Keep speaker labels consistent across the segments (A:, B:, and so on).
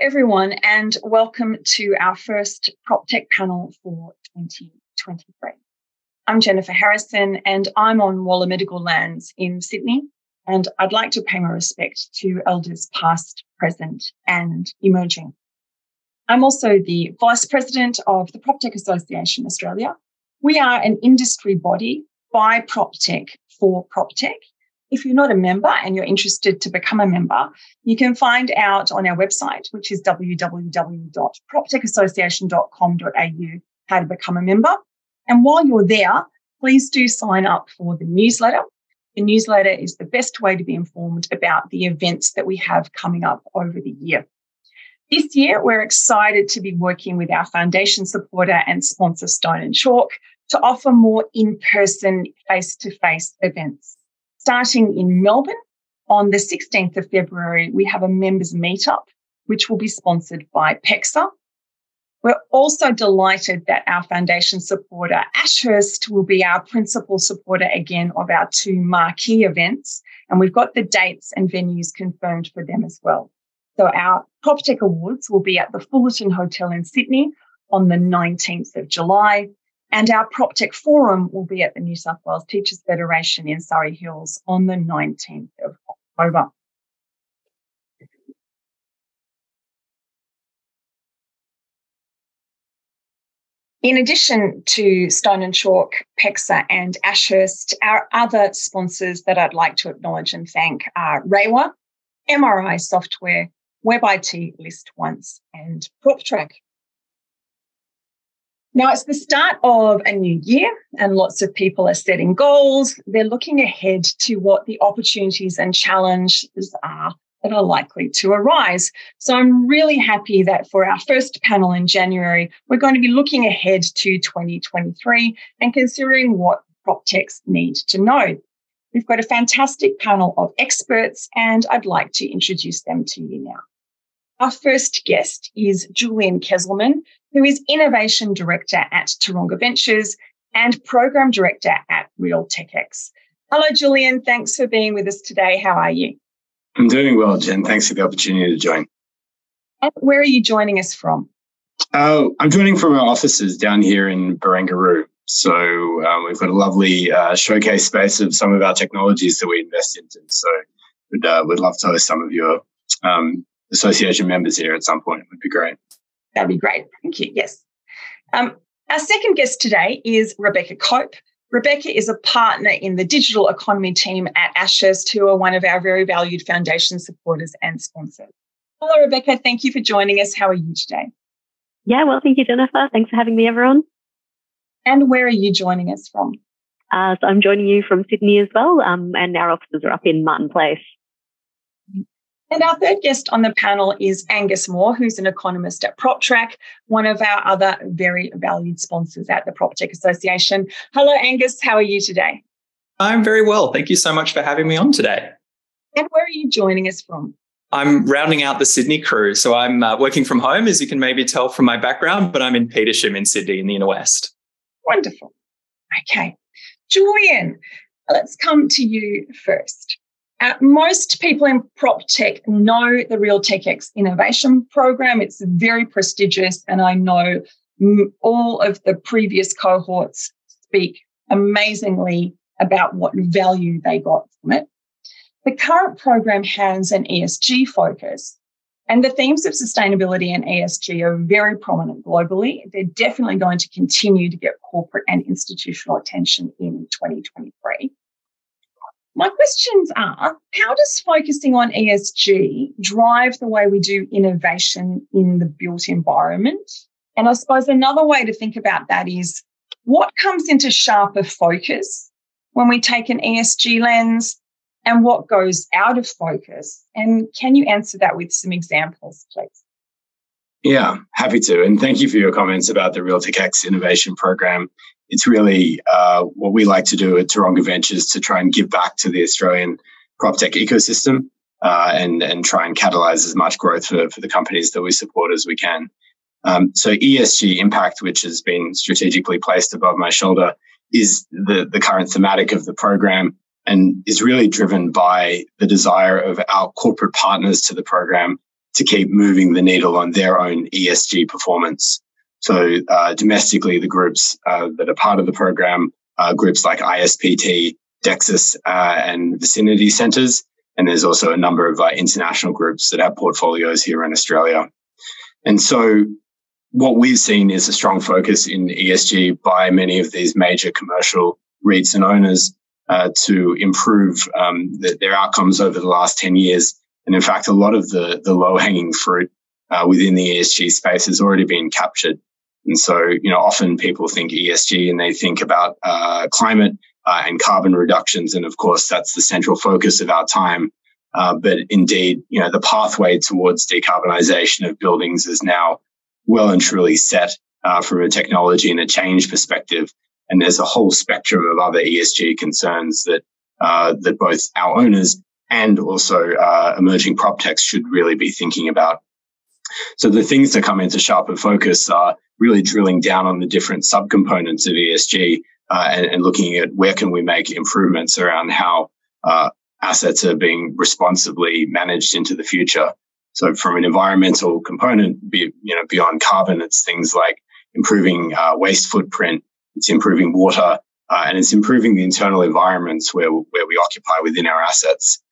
A: everyone, and welcome to our first PropTech panel for 2023. I'm Jennifer Harrison, and I'm on Wallumedegal Lands in Sydney. And I'd like to pay my respect to elders past, present, and emerging. I'm also the Vice President of the PropTech Association Australia. We are an industry body by PropTech for PropTech if you're not a member and you're interested to become a member, you can find out on our website, which is www.proptechassociation.com.au, how to become a member. And while you're there, please do sign up for the newsletter. The newsletter is the best way to be informed about the events that we have coming up over the year. This year, we're excited to be working with our foundation supporter and sponsor Stone and Chalk to offer more in-person face-to-face events starting in Melbourne on the 16th of February, we have a members meetup, which will be sponsored by PEXA. We're also delighted that our foundation supporter, Ashurst, will be our principal supporter again of our two marquee events. And we've got the dates and venues confirmed for them as well. So our PropTech Awards will be at the Fullerton Hotel in Sydney on the 19th of July. And our PropTech Forum will be at the New South Wales Teachers Federation in Surry Hills on the 19th of October. In addition to Stone and Chalk, PEXA, and Ashurst, our other sponsors that I'd like to acknowledge and thank are Reiwa, MRI Software, WebIT List Once, and PropTrack. Now it's the start of a new year and lots of people are setting goals. They're looking ahead to what the opportunities and challenges are that are likely to arise. So I'm really happy that for our first panel in January, we're going to be looking ahead to 2023 and considering what prop techs need to know. We've got a fantastic panel of experts and I'd like to introduce them to you now. Our first guest is Julian Kesselman, who is Innovation Director at Taronga Ventures and Program Director at Real TechX. Hello, Julian. Thanks for being with us today. How are you?
B: I'm doing well, Jen. Thanks for the opportunity to join.
A: And where are you joining us from?
B: Uh, I'm joining from our offices down here in Barangaroo. So um, we've got a lovely uh, showcase space of some of our technologies that we invest into. So we'd, uh, we'd love to host some of your um, association members here at some point. Would be great.
A: That'd be great. Thank you. Yes. Um, our second guest today is Rebecca Cope. Rebecca is a partner in the digital economy team at Ashurst, who are one of our very valued foundation supporters and sponsors. Hello, Rebecca. Thank you for joining us. How are you today?
C: Yeah, well, thank you, Jennifer. Thanks for having me, everyone.
A: And where are you joining us from?
C: Uh, so I'm joining you from Sydney as well, um, and our offices are up in Martin Place.
A: And our third guest on the panel is Angus Moore, who's an economist at PropTrack, one of our other very valued sponsors at the PropTech Association. Hello, Angus. How are you today?
D: I'm very well. Thank you so much for having me on today.
A: And where are you joining us from?
D: I'm rounding out the Sydney crew. So I'm uh, working from home, as you can maybe tell from my background, but I'm in Petersham in Sydney in the inner west.
A: Wonderful. Okay. Julian, let's come to you first. Uh, most people in prop tech know the Real TechX innovation program. It's very prestigious, and I know all of the previous cohorts speak amazingly about what value they got from it. The current program has an ESG focus, and the themes of sustainability and ESG are very prominent globally. They're definitely going to continue to get corporate and institutional attention in 2023. My questions are how does focusing on ESG drive the way we do innovation in the built environment? And I suppose another way to think about that is what comes into sharper focus when we take an ESG lens and what goes out of focus? And can you answer that with some examples, please?
B: Yeah, happy to. And thank you for your comments about the Real X Innovation Program it's really uh, what we like to do at Taronga Ventures to try and give back to the Australian prop tech ecosystem uh, and and try and catalyze as much growth for, for the companies that we support as we can. Um, so ESG impact, which has been strategically placed above my shoulder, is the the current thematic of the program and is really driven by the desire of our corporate partners to the program to keep moving the needle on their own ESG performance. So uh, domestically, the groups uh, that are part of the program are groups like ISPT, Dexus, uh, and Vicinity Centres. And there's also a number of uh, international groups that have portfolios here in Australia. And so what we've seen is a strong focus in ESG by many of these major commercial REITs and owners uh, to improve um, the, their outcomes over the last 10 years. And in fact, a lot of the, the low hanging fruit uh, within the ESG space has already been captured. And so, you know, often people think ESG and they think about uh, climate uh, and carbon reductions. And of course, that's the central focus of our time. Uh, but indeed, you know, the pathway towards decarbonisation of buildings is now well and truly set uh, from a technology and a change perspective. And there's a whole spectrum of other ESG concerns that uh, that both our owners and also emerging prop techs should really be thinking about. So the things that come into sharper focus are really drilling down on the different subcomponents of ESG uh, and, and, looking at where can we make improvements around how uh, assets are being responsibly managed into the future. So from an environmental component, be, you know, beyond carbon, it's things like improving uh, waste footprint, it's improving water, uh, and it's improving the internal environments where where we occupy within our assets.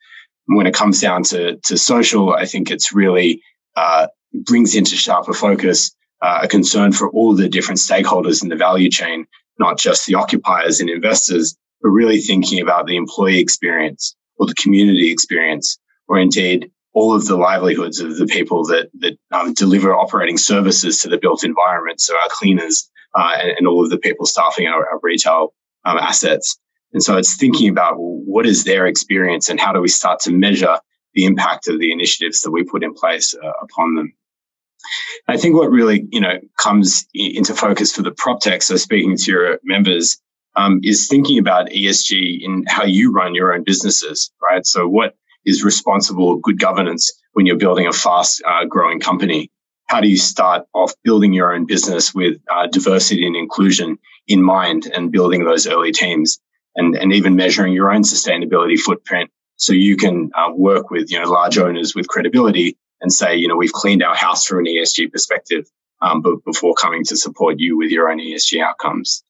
B: When it comes down to to social, I think it's really uh, brings into sharper focus uh, a concern for all the different stakeholders in the value chain, not just the occupiers and investors, but really thinking about the employee experience or the community experience, or indeed all of the livelihoods of the people that that um, deliver operating services to the built environment. So our cleaners uh, and, and, all of the people staffing our, our retail um, assets. And so it's thinking about what is their experience and how do we start to measure the impact of the initiatives that we put in place uh, upon them. I think what really, you know, comes into focus for the prop tech, so speaking to your members, um, is thinking about ESG in how you run your own businesses, right? So what is responsible good governance when you're building a fast uh, growing company? How do you start off building your own business with uh, diversity and inclusion in mind and building those early teams and, and even measuring your own sustainability footprint so you can uh, work with, you know, large owners with credibility and say, you know, we've cleaned our house from an ESG perspective, um, but before coming to support you with your own ESG outcomes.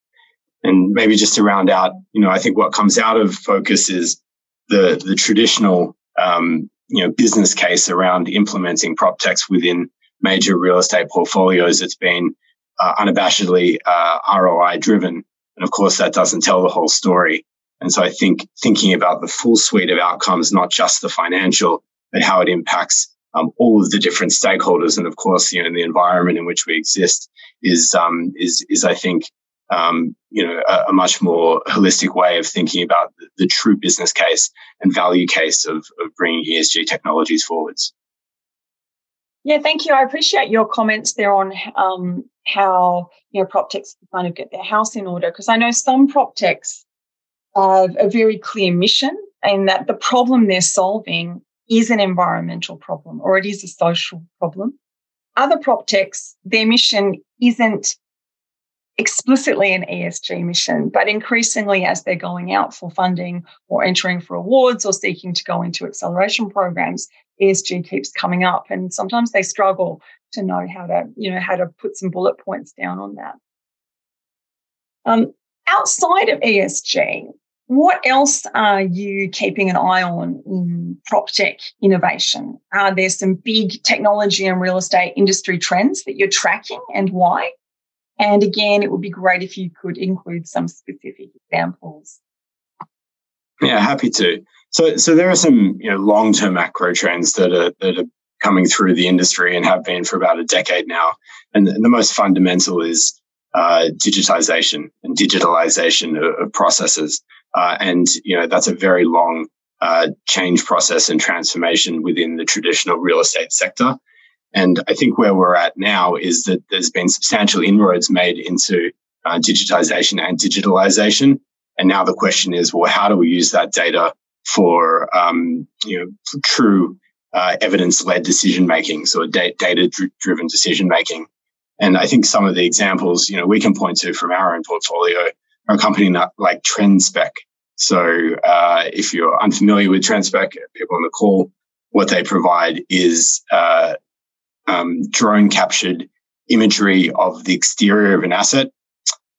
B: And maybe just to round out, you know, I think what comes out of focus is the the traditional, um, you know, business case around implementing prop techs within major real estate portfolios. It's been uh, unabashedly uh, ROI driven, and of course, that doesn't tell the whole story. And so, I think thinking about the full suite of outcomes, not just the financial, but how it impacts um, all of the different stakeholders, and of course, you know, the environment in which we exist is um, is is I think um, you know a, a, much more holistic way of thinking about the, the true business case and value case of, of bringing ESG technologies forwards.
A: Yeah, thank you. I appreciate your comments there on um, how you know prop techs kind of get their house in order because I know some prop techs have a very clear mission and that the problem they're solving is an environmental problem or it is a social problem. Other prop techs, their mission isn't explicitly an ESG mission, but increasingly as they're going out for funding or entering for awards or seeking to go into acceleration programs, ESG keeps coming up and sometimes they struggle to know how to, you know, how to put some bullet points down on that. Um, outside of ESG, what else are you keeping an eye on in prop tech innovation? Are there some big technology and real estate industry trends that you're tracking and why? And again, it would be great if you could include some specific examples.
B: Yeah, happy to. So, so there are some you know long-term macro trends that are that are coming through the industry and have been for about a decade now. And the most fundamental is uh, digitization and digitalization of, of processes. Uh, and, you know, that's a very long uh, change process and transformation within the traditional real estate sector. And I think where we're at now is that there's been substantial inroads made into uh, digitization and digitalization. And now the question is, well, how do we use that data for, um, you know, true uh, evidence-led decision making, so data-driven decision making? And I think some of the examples, you know, we can point to from our own portfolio are a company like Trendspek. So uh, if you're unfamiliar with Trendspek, people on the call what they provide is uh, um, drone captured imagery of the exterior of an asset,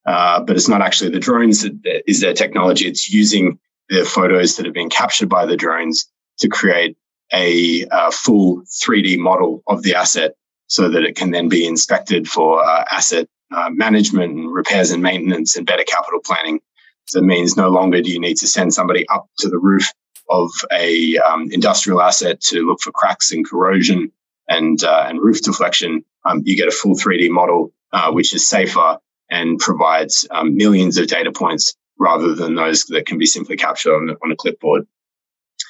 B: uh, but it's not actually the drones that is their technology. It's using the photos that have been captured by the drones to create a, a full 3D model of the asset so that it can then be inspected for uh, asset uh, management and repairs and maintenance and better capital planning. So it means no longer do you need to send somebody up to the roof of a um, industrial asset to look for cracks and corrosion and uh, and roof deflection. Um, you get a full 3D model, uh, which is safer and provides um, millions of data points rather than those that can be simply captured on, on a clipboard.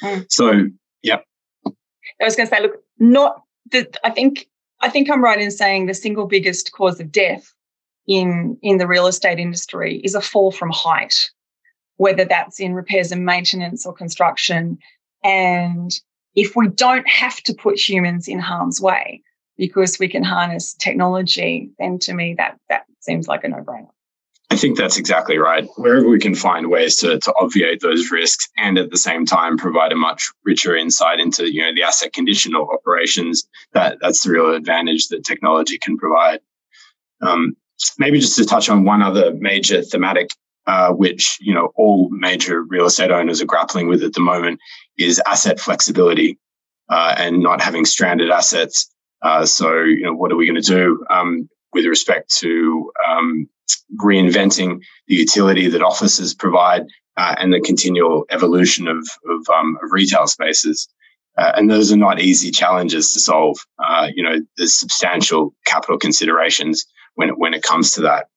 B: Mm. So, yeah.
A: I was going to say, look, not the, I think I think I'm right in saying the single biggest cause of death in in the real estate industry is a fall from height, whether that's in repairs and maintenance or construction. And if we don't have to put humans in harm's way because we can harness technology, then to me that that seems like a no-brainer.
B: I think that's exactly right. Wherever we can find ways to, to obviate those risks and at the same time provide a much richer insight into you know the asset condition of operations, that that's the real advantage that technology can provide. Um, maybe just to touch on one other major thematic, uh, which you know all major real estate owners are grappling with at the moment, is asset flexibility uh, and not having stranded assets. Uh, so you know what are we going to do um, with respect to um, reinventing the utility that offices provide uh, and the continual evolution of of, um, of retail spaces? Uh, and those are not easy challenges to solve. Uh, you know, there's substantial capital considerations when it, when it comes to that.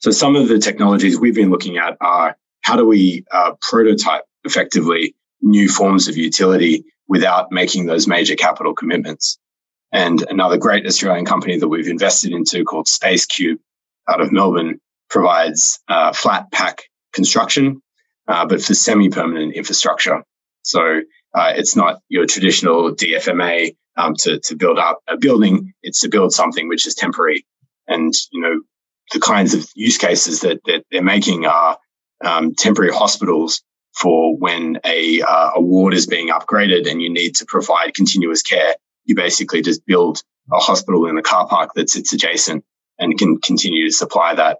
B: So some of the technologies we've been looking at are how do we uh, prototype effectively new forms of utility without making those major capital commitments. And another great Australian company that we've invested into called SpaceCube out of Melbourne provides uh, flat pack construction, uh, but for semi-permanent infrastructure. So uh, it's not your traditional DFMA um, to, to build up a building. It's to build something which is temporary and, you know, the kinds of use cases that, that they're making are um, temporary hospitals for when a, uh, a ward is being upgraded and you need to provide continuous care. You basically just build a hospital in a car park that sits adjacent and can continue to supply that.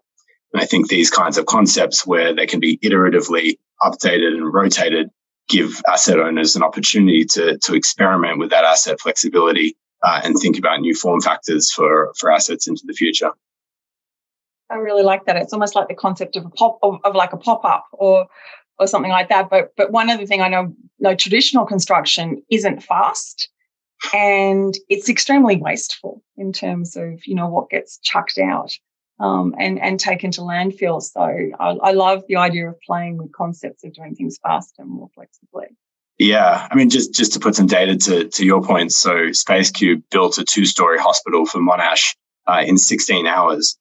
B: And I think these kinds of concepts where they can be iteratively updated and rotated give asset owners an opportunity to, to experiment with that asset flexibility uh, and think about new form factors for, for assets into the future.
A: I really like that. It's almost like the concept of a pop of, of like a pop up or or something like that. But but one other thing I know, no traditional construction isn't fast, and it's extremely wasteful in terms of you know what gets chucked out um, and and taken to landfill. So I, I love the idea of playing with concepts of doing things faster and more flexibly.
B: Yeah, I mean, just just to put some data to to your point, so SpaceCube built a two story hospital for Monash uh, in 16 hours.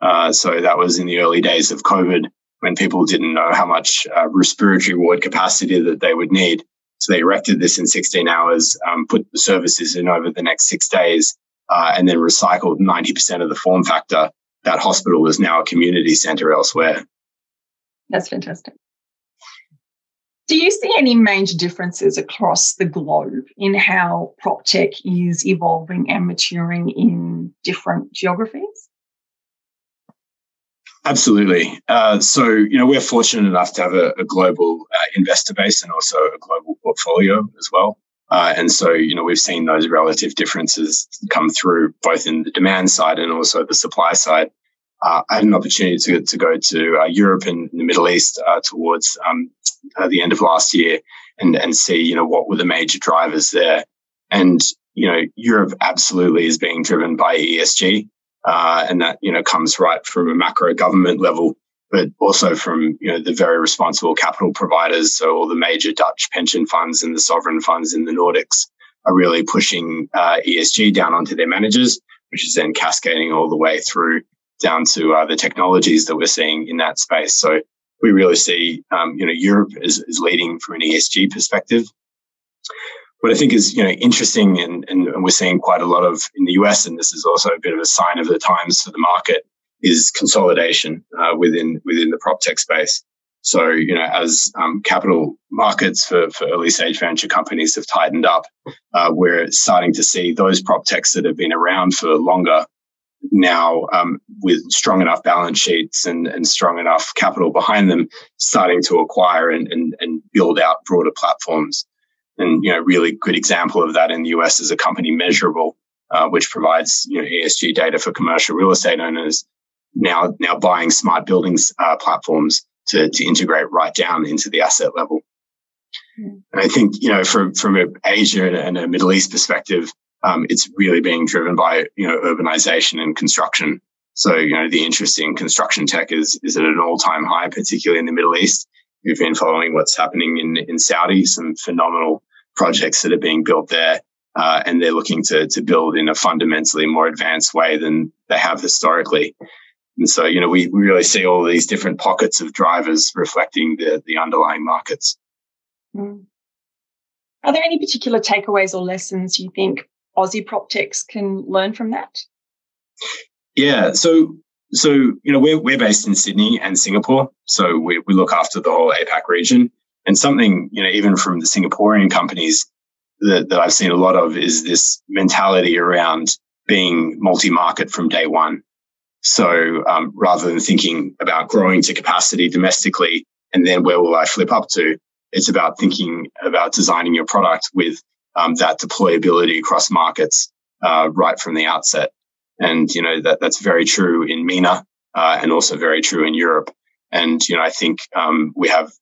B: Uh, so that was in the early days of COVID when people didn't know how much uh, respiratory ward capacity that they would need. So they erected this in 16 hours, um, put the services in over the next six days, uh, and then recycled 90% of the form factor. That hospital is now a community center elsewhere.
A: That's fantastic. Do you see any major differences across the globe in how prop tech is evolving and maturing in different geographies?
B: Absolutely. Uh, so, you know, we're fortunate enough to have a, a global uh, investor base and also a global portfolio as well. Uh, and so, you know, we've seen those relative differences come through both in the demand side and also the supply side uh, I had an opportunity to, to go to uh, Europe and the Middle East uh, towards um, the end of last year and, and see, you know, what were the major drivers there. And, you know, Europe absolutely is being driven by ESG. Uh, and that, you know, comes right from a macro government level, but also from, you know, the very responsible capital providers. So all the major Dutch pension funds and the sovereign funds in the Nordics are really pushing uh, ESG down onto their managers, which is then cascading all the way through down to uh, the technologies that we're seeing in that space. So we really see, um, you know, Europe is, is leading from an ESG perspective. What I think is, you know, interesting and, and we're seeing quite a lot of in the US, and this is also a bit of a sign of the times for the market, is consolidation uh, within within the prop tech space. So, you know, as um, capital markets for, for early stage venture companies have tightened up, uh, we're starting to see those prop techs that have been around for longer now um, with strong enough balance sheets and, and strong enough capital behind them starting to acquire and, and, and build out broader platforms. And, you know, really good example of that in the US is a company Measurabl, uh, which provides, you know, ESG data for commercial real estate owners now, now buying smart buildings uh, platforms to, to integrate right down into the asset level. Mm. And I think, you know, from, from an Asia and a Middle East perspective, um, it's really being driven by, you know, urbanization and construction. So, you know, the interest in construction tech is, is at an all time high, particularly in the Middle East. We've been following what's happening in, in Saudi, some phenomenal projects that are being built there. Uh, and they're looking to, to build in a fundamentally more advanced way than they have historically. And so, you know, we, we really see all these different pockets of drivers reflecting the, the underlying markets.
A: Mm. Are there any particular takeaways or lessons you think Aussie prop techs can learn from that?
B: Yeah. So, so, you know, we're, we're based in Sydney and Singapore. So we, we look after the whole APAC region. And something, you know, even from the Singaporean companies that, that I've seen a lot of is this mentality around being multi-market from day one. So um, rather than thinking about growing to capacity domestically and then where will I flip up to, it's about thinking about designing your product with um, that deployability across markets uh, right from the outset. And you know that that's very true in MENA uh, and also very true in Europe. And you know I think um, we have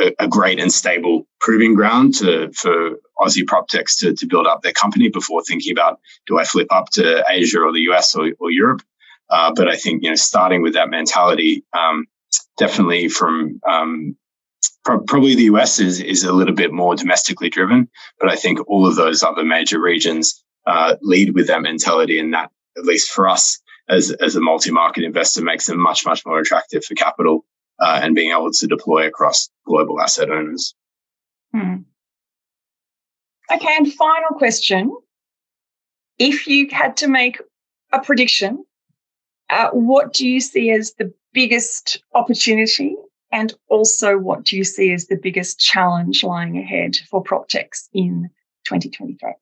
B: a, a, great and stable proving ground to for Aussie prop techs to, to build up their company before thinking about do I flip up to Asia or the US or, or Europe. Uh, but I think you know, starting with that mentality, um, definitely from um, pro- probably the US is is a little bit more domestically driven, but I think all of those other major regions uh, lead with that mentality, and that at least for us as as a multi market investor makes them much much more attractive for capital uh, and being able to deploy across global asset owners.
A: Hmm. Okay, and final question. If you had to make a prediction uh, what do you see as the biggest opportunity? And also, what do you see as the biggest challenge lying ahead for PropTechs in 2023?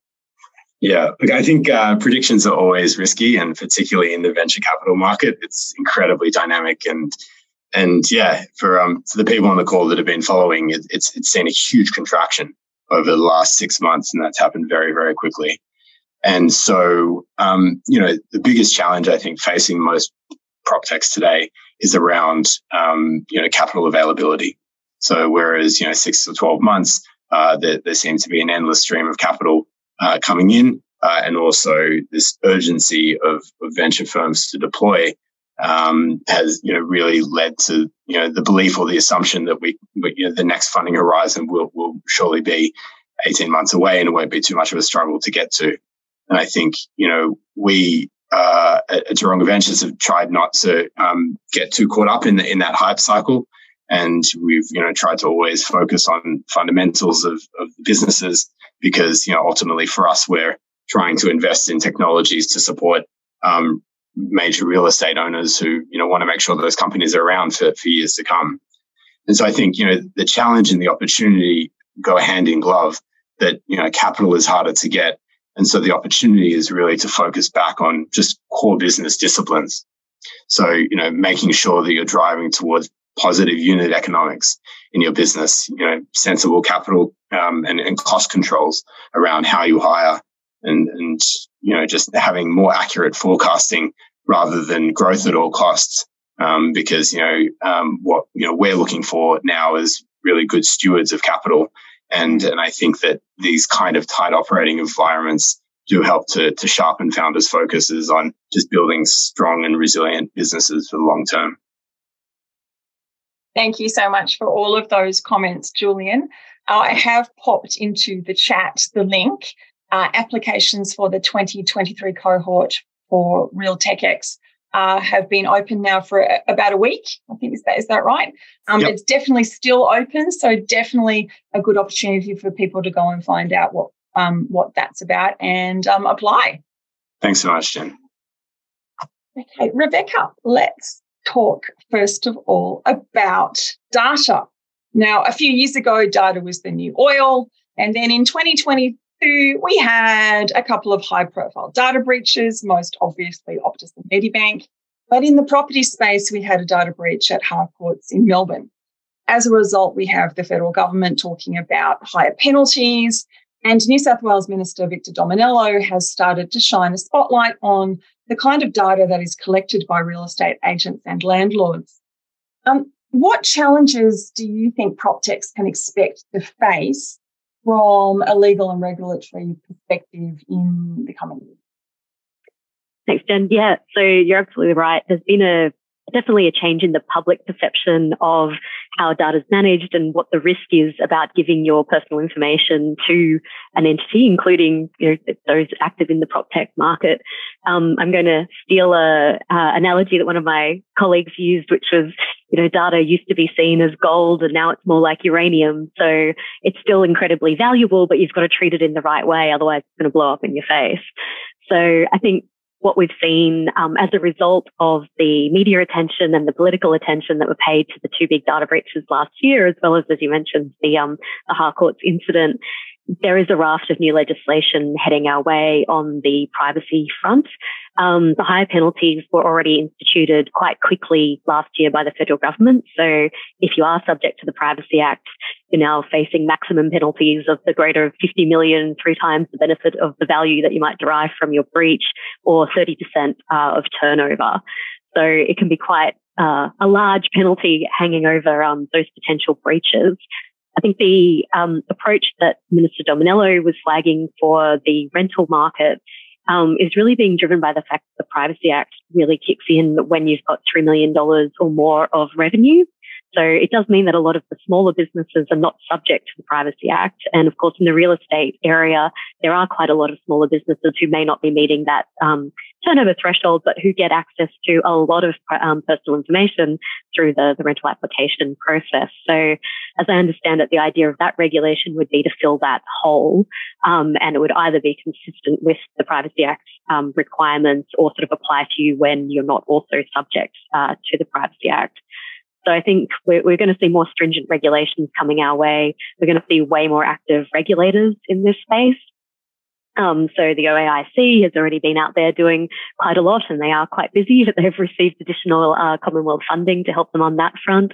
B: Yeah, I think uh, predictions are always risky, and particularly in the venture capital market, it's incredibly dynamic. And and yeah, for um for the people on the call that have been following, it, it's it's seen a huge contraction over the last six months, and that's happened very very quickly. And so, um, you know, the biggest challenge I think facing most prop techs today is around, um, you know, capital availability. So whereas, you know, six to 12 months, uh, there, there seems to be an endless stream of capital uh, coming in, uh, and also this urgency of, of venture firms to deploy um, has, you know, really led to, you know, the belief or the assumption that we, we you know, the next funding horizon will, will surely be 18 months away and it won't be too much of a struggle to get to. And I think, you know, we uh, at Taronga Ventures have tried not to um, get too caught up in the, in that hype cycle. And we've, you know, tried to always focus on fundamentals of, of businesses because, you know, ultimately for us, we're trying to invest in technologies to support um, major real estate owners who, you know, want to make sure those companies are around for, for years to come. And so I think, you know, the challenge and the opportunity go hand in glove that, you know, capital is harder to get and so the opportunity is really to focus back on just core business disciplines. So, you know, making sure that you're driving towards positive unit economics in your business, you know, sensible capital um, and, and cost controls around how you hire and, and, you know, just having more accurate forecasting rather than growth at all costs. Um, because, you know, um, what, you know, we're looking for now is really good stewards of capital and, and I think that these kind of tight operating environments do help to, to sharpen founders' focuses on just building strong and resilient businesses for the long term.
A: Thank you so much for all of those comments, Julian. Uh, I have popped into the chat the link, uh, applications for the 2023 cohort for Real TechX uh, have been open now for a, about a week. I think is that is that right? Um, yep. It's definitely still open, so definitely a good opportunity for people to go and find out what um, what that's about and um, apply.
B: Thanks so much, Jen.
A: Okay, Rebecca, let's talk first of all about data. Now, a few years ago, data was the new oil. And then in 2022, we had a couple of high profile data breaches, most obviously Optus and Medibank. But in the property space, we had a data breach at Harcourts in Melbourne. As a result, we have the federal government talking about higher penalties. And New South Wales Minister Victor Dominello has started to shine a spotlight on the kind of data that is collected by real estate agents and landlords. Um, what challenges do you think PropTechs can expect to face from a legal and regulatory perspective in the coming years?
C: Thanks, Jen. Yeah, so you're absolutely right. There's been a definitely a change in the public perception of how data is managed and what the risk is about giving your personal information to an entity, including you know, those active in the prop tech market. Um, I'm going to steal a uh, analogy that one of my colleagues used, which was, you know, data used to be seen as gold and now it's more like uranium. So it's still incredibly valuable, but you've got to treat it in the right way. Otherwise it's going to blow up in your face. So I think what we've seen um, as a result of the media attention and the political attention that were paid to the two big data breaches last year, as well as, as you mentioned, the, um, the Harcourts incident, there is a raft of new legislation heading our way on the privacy front. Um, the higher penalties were already instituted quite quickly last year by the federal government. So if you are subject to the Privacy Act, you're now facing maximum penalties of the greater of 50 million, three times the benefit of the value that you might derive from your breach, or 30% uh, of turnover. So it can be quite uh, a large penalty hanging over um, those potential breaches. I think the um, approach that Minister Dominello was flagging for the rental market um, is really being driven by the fact that the Privacy Act really kicks in when you've got $3 million or more of revenue. So it does mean that a lot of the smaller businesses are not subject to the Privacy Act. And of course, in the real estate area, there are quite a lot of smaller businesses who may not be meeting that um, turnover threshold, but who get access to a lot of um, personal information through the, the rental application process. So as I understand it, the idea of that regulation would be to fill that hole. Um, and it would either be consistent with the Privacy Act um, requirements or sort of apply to you when you're not also subject uh, to the Privacy Act. So I think we're, we're going to see more stringent regulations coming our way. We're going to see way more active regulators in this space. Um, so the OAIC has already been out there doing quite a lot and they are quite busy, but they've received additional uh, Commonwealth funding to help them on that front.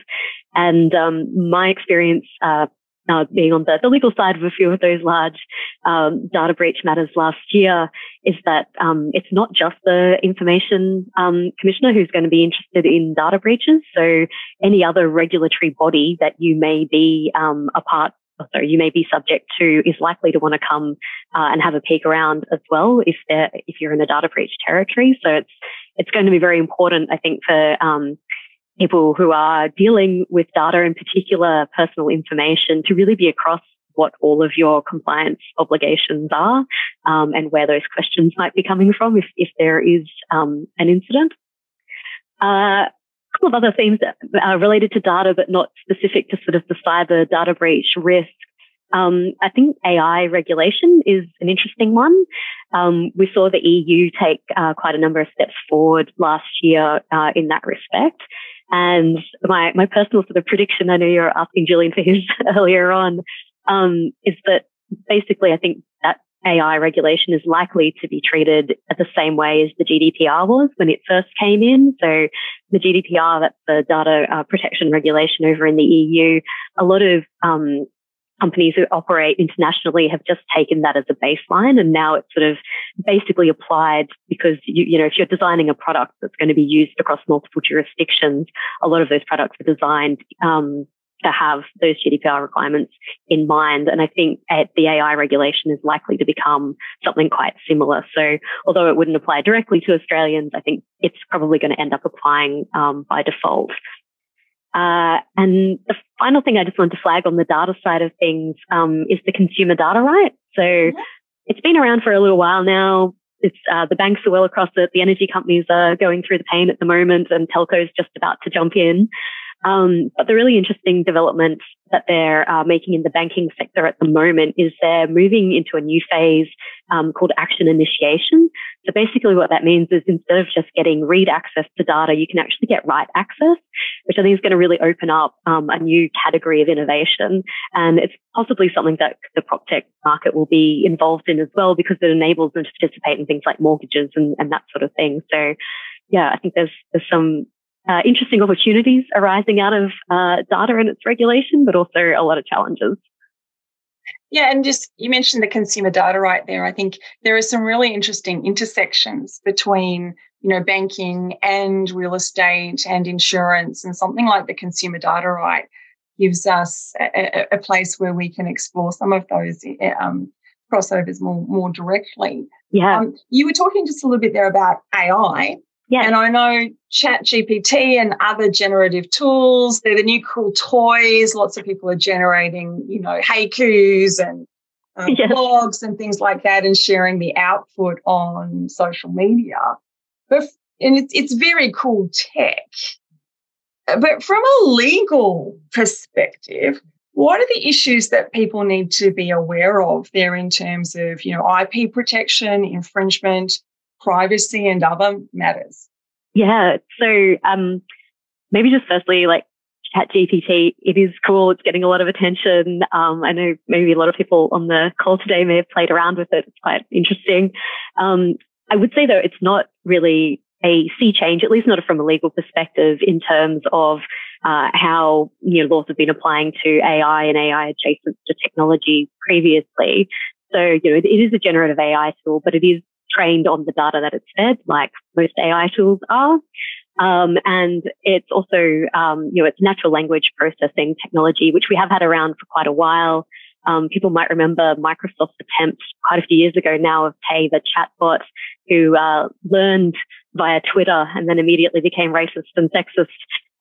C: And um, my experience uh, uh, being on the, the, legal side of a few of those large um, data breach matters last year is that um, it's not just the information um, commissioner who's going to be interested in data breaches. So any other regulatory body that you may be um, a part sorry, you may be subject to is likely to want to come uh, and have a peek around as well if they're if you're in a data breach territory. So it's it's going to be very important, I think, for um, people who are dealing with data, in particular personal information, to really be across what all of your compliance obligations are um, and where those questions might be coming from if, if there is um, an incident. Uh, couple of other themes are related to data, but not specific to sort of the cyber data breach risk. Um, I think AI regulation is an interesting one. Um, we saw the EU take uh, quite a number of steps forward last year uh, in that respect. And my, my personal sort of prediction, I know you're asking Julian for his earlier on, um, is that basically I think that AI regulation is likely to be treated the same way as the GDPR was when it first came in. So the GDPR, that's the data uh, protection regulation over in the EU, a lot of um, companies who operate internationally have just taken that as a baseline and now it's sort of basically applied because you, you know if you're designing a product that's going to be used across multiple jurisdictions a lot of those products are designed um, to have those GDPR requirements in mind. And I think the AI regulation is likely to become something quite similar. So although it wouldn't apply directly to Australians, I think it's probably going to end up applying um, by default. Uh, and the final thing I just wanted to flag on the data side of things um, is the consumer data right. So mm-hmm. it's been around for a little while now. It's uh, the banks are well across it. The energy companies are going through the pain at the moment, and telco's just about to jump in. Um, but the really interesting development that they're uh, making in the banking sector at the moment is they're moving into a new phase um, called action initiation. So basically what that means is instead of just getting read access to data, you can actually get write access, which I think is going to really open up um, a new category of innovation. And it's possibly something that the prop tech market will be involved in as well because it enables them to participate in things like mortgages and, and that sort of thing. So yeah, I think there's, there's some uh, interesting opportunities arising out of uh, data and its regulation, but also a lot of challenges.
A: Yeah, and just you mentioned the consumer data right there. I think there are some really interesting intersections between you know banking and real estate and insurance, and something like the consumer data right gives us a, a place where we can explore some of those um, crossovers more more directly.
C: Yeah, um,
A: you were talking just a little bit there about AI,
C: yeah.
A: And I know Chat GPT and other generative tools, they're the new cool toys. Lots of people are generating, you know, haikus and um, yes. blogs and things like that and sharing the output on social media. But, and it's, it's very cool tech. But from a legal perspective, what are the issues that people need to be aware of there in terms of, you know, IP protection, infringement, privacy and other matters?
C: Yeah. So um, maybe just firstly, like Chat GPT, it is cool. It's getting a lot of attention. Um, I know maybe a lot of people on the call today may have played around with it. It's quite interesting. Um, I would say though, it's not really a sea change, at least not from a legal perspective in terms of uh, how you know, laws have been applying to AI and AI adjacent to technology previously. So, you know, it is a generative AI tool, but it is trained on the data that it's fed, like most AI tools are. Um, and it's also, um, you know, it's natural language processing technology, which we have had around for quite a while. Um, people might remember Microsoft's attempt quite a few years ago now of Tay, the chatbot, who uh, learned via Twitter and then immediately became racist and sexist.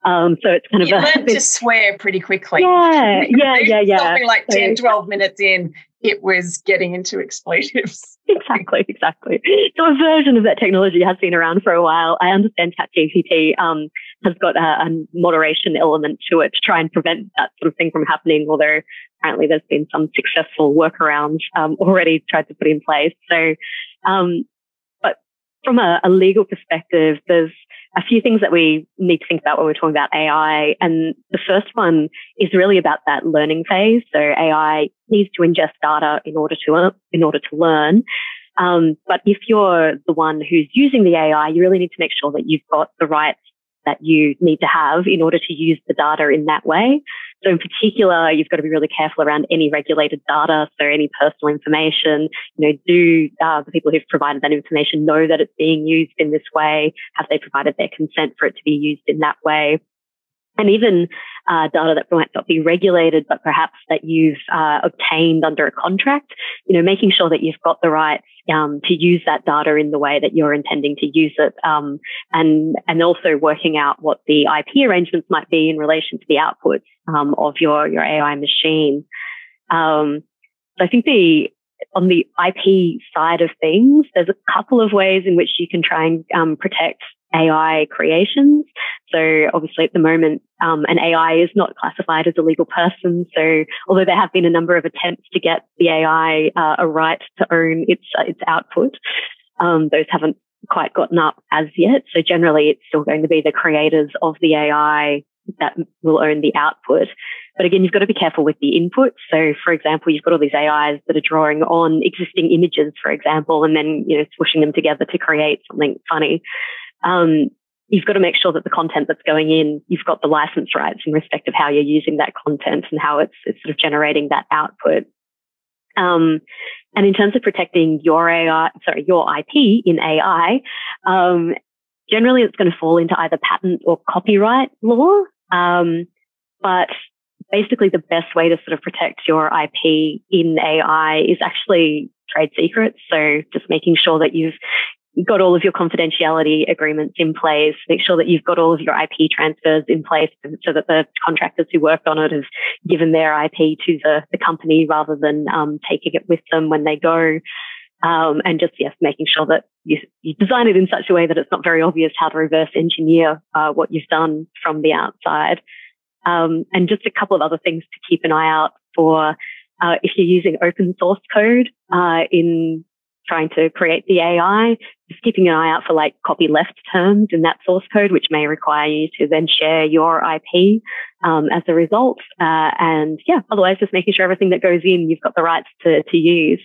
C: Um, so it's kind
A: you
C: of
A: a learned to swear pretty quickly.
C: Yeah, yeah, yeah, yeah.
A: Something like so, 10, 12 minutes in, it was getting into expletives.
C: Exactly, exactly. So a version of that technology has been around for a while. I understand ChatGPT um, has got a, a, moderation element to it to try and prevent that sort of thing from happening, although apparently there's been some successful workarounds um, already tried to put in place. So, um, but from a, a legal perspective, there's a few things that we need to think about when we're talking about AI. And the first one is really about that learning phase. So AI needs to ingest data in order to, in order to learn. Um, but if you're the one who's using the AI, you really need to make sure that you've got the right that you need to have in order to use the data in that way. So in particular, you've got to be really careful around any regulated data. So any personal information, you know, do uh, the people who've provided that information know that it's being used in this way? Have they provided their consent for it to be used in that way? And even uh, data that might not be regulated, but perhaps that you've uh, obtained under a contract, you know, making sure that you've got the right um, to use that data in the way that you're intending to use it, um, and and also working out what the IP arrangements might be in relation to the outputs um, of your your AI machine. Um, I think the on the IP side of things, there's a couple of ways in which you can try and um, protect AI creations. So obviously at the moment, um, an AI is not classified as a legal person. So although there have been a number of attempts to get the AI uh, a right to own its uh, its output, um, those haven't quite gotten up as yet. So generally, it's still going to be the creators of the AI that will own the output. But again, you've got to be careful with the input. So, for example, you've got all these AIs that are drawing on existing images, for example, and then you know swooshing them together to create something funny um, you've got to make sure that the content that's going in, you've got the license rights in respect of how you're using that content and how it's, it's sort of generating that output. Um, and in terms of protecting your AI, sorry, your IP in AI, um, generally it's going to fall into either patent or copyright law. Um, but basically the best way to sort of protect your IP in AI is actually trade secrets. So just making sure that you've got all of your confidentiality agreements in place, make sure that you've got all of your IP transfers in place so that the contractors who worked on it have given their IP to the, the company rather than um, taking it with them when they go. Um, and just, yes, making sure that you, you, design it in such a way that it's not very obvious how to reverse engineer uh, what you've done from the outside. Um, and just a couple of other things to keep an eye out for uh, if you're using open source code uh, in trying to create the AI, just keeping an eye out for like copy left terms in that source code, which may require you to then share your IP um, as a result. Uh, and yeah, otherwise just making sure everything that goes in, you've got the rights to, to use.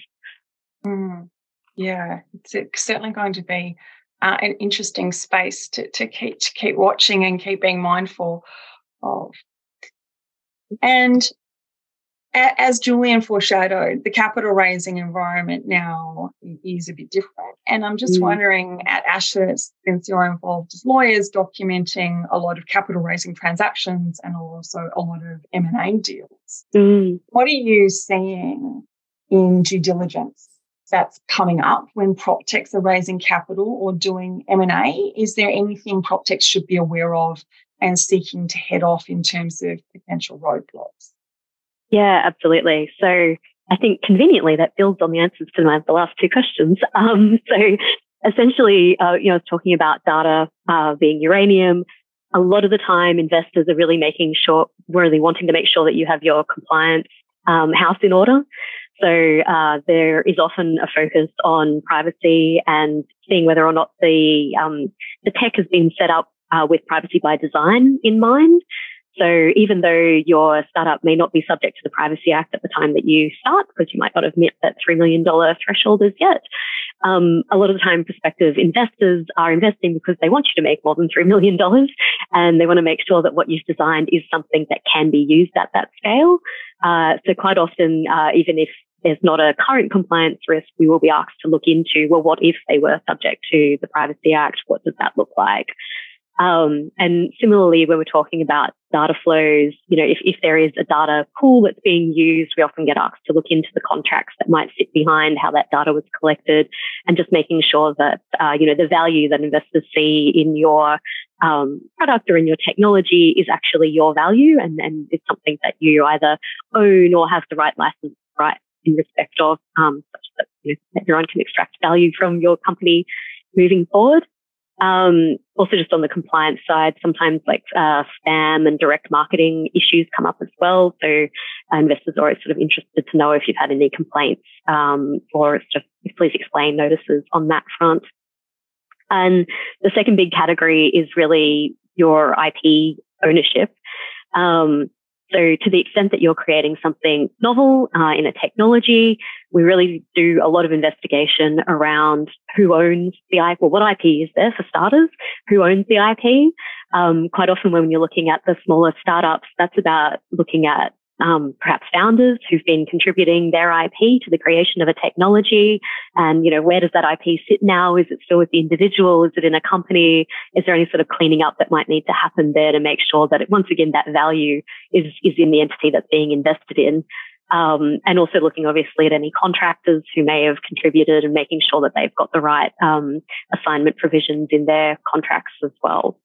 A: Mm, yeah, it's certainly going to be uh, an interesting space to, to keep to keep watching and keep being mindful of. And as Julian foreshadowed, the capital raising environment now is a bit different. And I'm just mm. wondering at Ashurst, since you're involved as lawyers documenting a lot of capital raising transactions and also a lot of M&A deals, mm. what are you seeing in due diligence that's coming up when prop techs are raising capital or doing M&A? Is there anything prop techs should be aware of and seeking to head off in terms of potential roadblocks?
C: Yeah, absolutely. So I think conveniently that builds on the answers to my, the last two questions. Um, so essentially, uh, you know, talking about data uh, being uranium. A lot of the time, investors are really making sure, really wanting to make sure that you have your compliance um, house in order. So uh, there is often a focus on privacy and seeing whether or not the um, the tech has been set up uh, with privacy by design in mind. So even though your startup may not be subject to the Privacy Act at the time that you start, because you might not have met that $3 million threshold as yet, um, a lot of the time prospective investors are investing because they want you to make more than $3 million and they want to make sure that what you've designed is something that can be used at that scale. Uh, so quite often, uh, even if there's not a current compliance risk, we will be asked to look into, well, what if they were subject to the Privacy Act? What does that look like? Um, and similarly, when we're talking about data flows, you know, if, if there is a data pool that's being used, we often get asked to look into the contracts that might sit behind how that data was collected and just making sure that, uh, you know, the value that investors see in your um, product or in your technology is actually your value and, and it's something that you either own or have the right license, right, in respect of, um, such that, you know, everyone can extract value from your company moving forward. Um, also, just on the compliance side, sometimes like uh, spam and direct marketing issues come up as well. So uh, investors are always sort of interested to know if you've had any complaints um, or just please explain notices on that front. And the second big category is really your IP ownership. Um, so to the extent that you're creating something novel uh, in a technology, we really do a lot of investigation around who owns the IP, well, what IP is there for starters, who owns the IP. Um, quite often when you're looking at the smaller startups, that's about looking at um, perhaps founders who've been contributing their IP to the creation of a technology. And, you know, where does that IP sit now? Is it still with the individual? Is it in a company? Is there any sort of cleaning up that might need to happen there to make sure that it, once again, that value is, is in the entity that's being invested in? Um, and also looking obviously at any contractors who may have contributed and making sure that they've got the right um, assignment provisions in their contracts as well.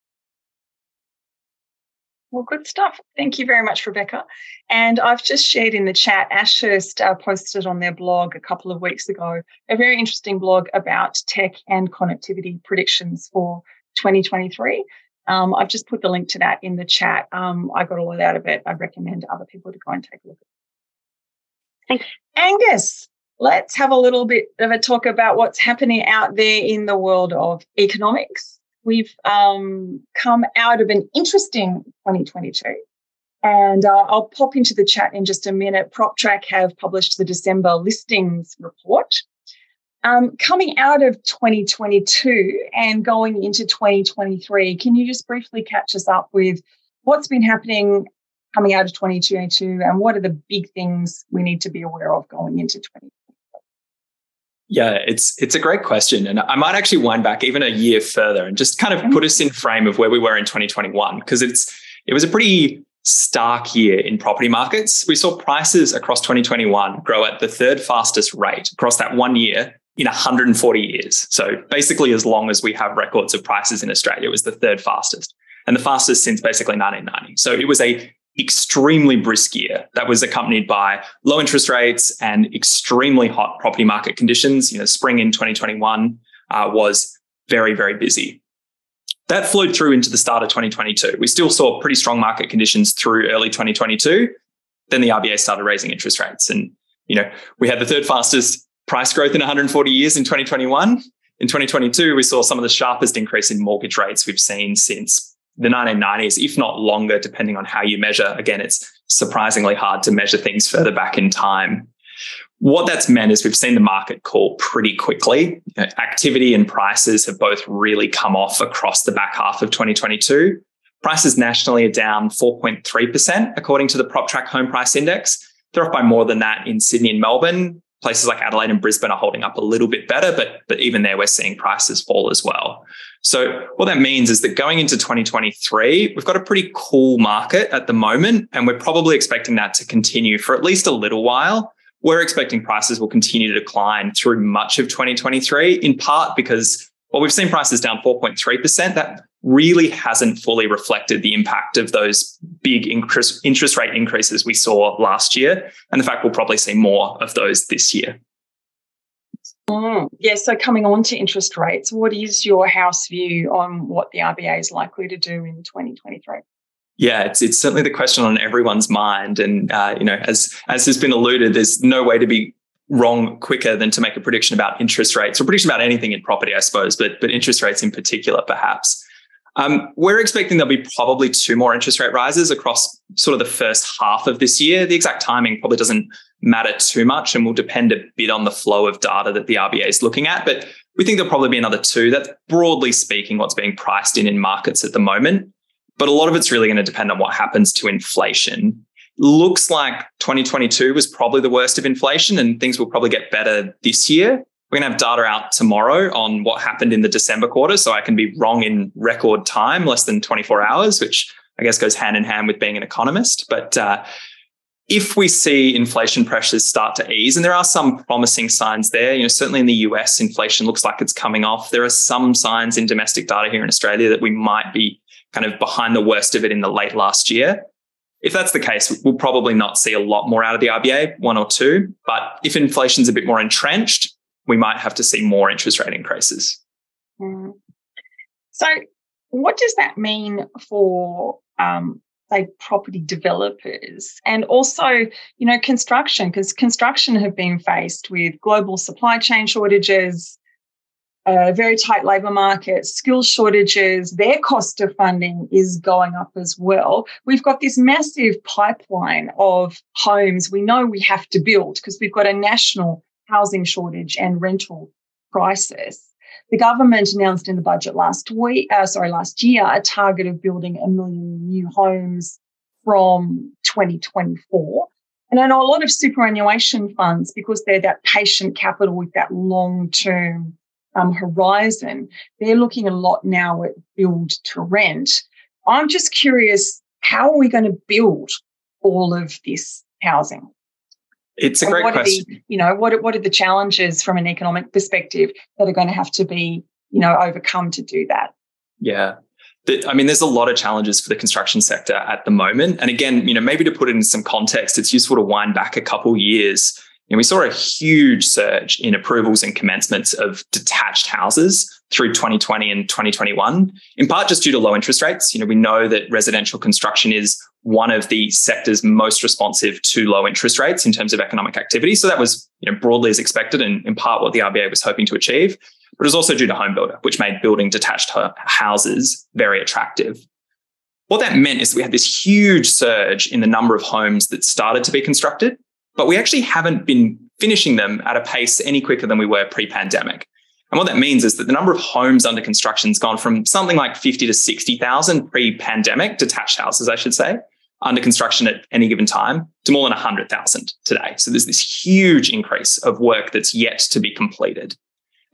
A: Well, good stuff. Thank you very much, Rebecca. And I've just shared in the chat, Ashurst uh, posted on their blog a couple of weeks ago a very interesting blog about tech and connectivity predictions for 2023. Um, I've just put the link to that in the chat. Um, I got a lot out of it. I recommend other people to go and take a look
C: at it. Thanks.
A: Angus, let's have a little bit of a talk about what's happening out there in the world of economics we've um, come out of an interesting 2022. And uh, I'll pop into the chat in just a minute. PropTrack have published the December listings report. Um, coming out of 2022 and going into 2023, can you just briefly catch us up with what's been happening coming out of 2022 and what are the big things we need to be aware of going into 2023?
D: Yeah, it's it's a great question, and I might actually wind back even a year further and just kind of put us in frame of where we were in 2021 because it's it was a pretty stark year in property markets. We saw prices across 2021 grow at the third fastest rate across that one year in 140 years. So basically, as long as we have records of prices in Australia, it was the third fastest and the fastest since basically 1990. So it was a extremely brisk year that was accompanied by low interest rates and extremely hot property market conditions. You know, spring in 2021 uh, was very, very busy. That flowed through into the start of 2022. We still saw pretty strong market conditions through early 2022. Then the RBA started raising interest rates, and you know we had the third fastest price growth in 140 years in 2021. In 2022, we saw some of the sharpest increase in mortgage rates we've seen since the 1990s, if not longer, depending on how you measure. Again, it's surprisingly hard to measure things further back in time. What that's meant is we've seen the market call pretty quickly. Activity and prices have both really come off across the back half of 2022. Prices nationally are down 4.3%, according to the PropTrack Home Price Index. They're off by more than that in Sydney and Melbourne. Places like Adelaide and Brisbane are holding up a little bit better, but, but even there, we're seeing prices fall as well. So, what that means is that going into 2023, we've got a pretty cool market at the moment, and we're probably expecting that to continue for at least a little while we're expecting prices will continue to decline through much of 2023, in part because well, we've seen prices down 4.3%. That really hasn't fully reflected the impact of those big interest rate increases we saw last year. And the fact we'll probably see more of those this year.
A: Mm, yeah, so coming on to interest rates, what is your house view on what the RBA is likely to do in 2023?
D: Yeah, it's it's certainly the question on everyone's mind, and uh, you know, as as has been alluded, there's no way to be wrong quicker than to make a prediction about interest rates or prediction about anything in property, I suppose, but but interest rates in particular, perhaps. Um, we're expecting there'll be probably two more interest rate rises across sort of the first half of this year. The exact timing probably doesn't matter too much and will depend a bit on the flow of data that the RBA is looking at. But we think there'll probably be another two. That's broadly speaking what's being priced in in markets at the moment. But a lot of it's really going to depend on what happens to inflation. Looks like 2022 was probably the worst of inflation, and things will probably get better this year. We're going to have data out tomorrow on what happened in the December quarter. So I can be wrong in record time, less than 24 hours, which I guess goes hand in hand with being an economist. But uh, if we see inflation pressures start to ease, and there are some promising signs there, you know, certainly in the US, inflation looks like it's coming off. There are some signs in domestic data here in Australia that we might be kind of behind the worst of it in the late last year. If that's the case, we'll probably not see a lot more out of the RBA, one or two. But if inflation's a bit more entrenched, we might have to see more interest rate increases.
A: Mm. So, what does that mean for, um, say, property developers and also, you know, construction? Because construction have been faced with global supply chain shortages, a very tight labour market, skill shortages, their cost of funding is going up as well. We've got this massive pipeline of homes we know we have to build because we've got a national housing shortage and rental crisis. The government announced in the budget last week, uh, sorry, last year, a target of building a million new homes from 2024. And I know a lot of superannuation funds, because they're that patient capital with that long term um, horizon, they're looking a lot now at build to rent. I'm just curious, how are we going to build all of this housing?
D: It's a great question.
A: The, you know, what, what are the challenges from an economic perspective that are going to have to be, you know, overcome to do that?
D: Yeah. I mean, there's a lot of challenges for the construction sector at the moment. And again, you know, maybe to put it in some context, it's useful to wind back a couple years and we saw a huge surge in approvals and commencements of detached houses through 2020 and 2021, in part just due to low interest rates. You know, we know that residential construction is one of the sectors most responsive to low interest rates in terms of economic activity. So that was, you know, broadly as expected and in part what the RBA was hoping to achieve. But it was also due to home builder, which made building detached houses very attractive. What that meant is that we had this huge surge in the number of homes that started to be constructed but we actually haven't been finishing them at a pace any quicker than we were pre pandemic. And what that means is that the number of homes under construction has gone from something like 50 to 60,000 pre pandemic, detached houses, I should say, under construction at any given time to more than 100,000 today. So there's this huge increase of work that's yet to be completed.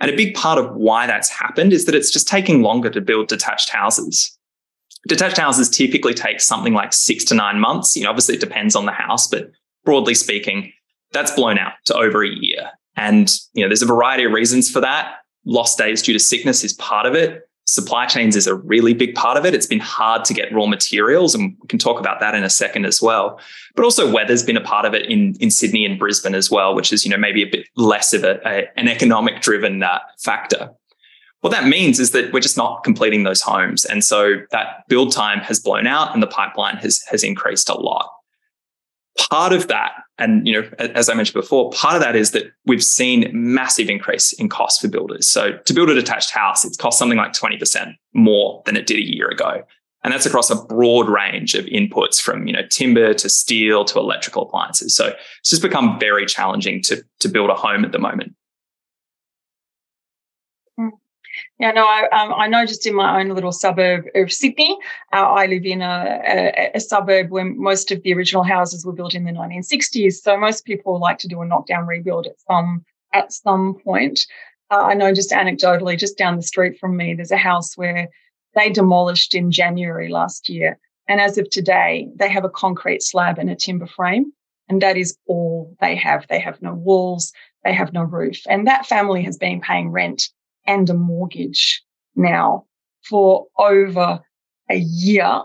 D: And a big part of why that's happened is that it's just taking longer to build detached houses. Detached houses typically take something like six to nine months. You know, obviously it depends on the house, but broadly speaking, that's blown out to over a year. And you know, there's a variety of reasons for that. Lost days due to sickness is part of it. Supply chains is a really big part of it. It's been hard to get raw materials, and we can talk about that in a second as well. But also, weather's been a part of it in, in Sydney and Brisbane as well, which is you know maybe a bit less of a, a an economic driven uh, factor. What that means is that we're just not completing those homes, and so that build time has blown out, and the pipeline has has increased a lot part of that, and you know, as I mentioned before, part of that is that we've seen massive increase in cost for builders. So to build a detached house, it's cost something like 20% more than it did a year ago. And that's across a broad range of inputs from, you know, timber to steel to electrical appliances. So it's just become very challenging to, to build a home at the moment.
A: Yeah, no, I, um, I know just in my own little suburb of Sydney, uh, I live in a, a, a, suburb where most of the original houses were built in the 1960s. So most people like to do a knockdown rebuild at some at some point. Uh, I know just anecdotally, just down the street from me, there's a house where they demolished in January last year. And as of today, they have a concrete slab and a timber frame. And that is all they have. They have no walls, they have no roof. And that family has been paying rent and a mortgage now for over a year.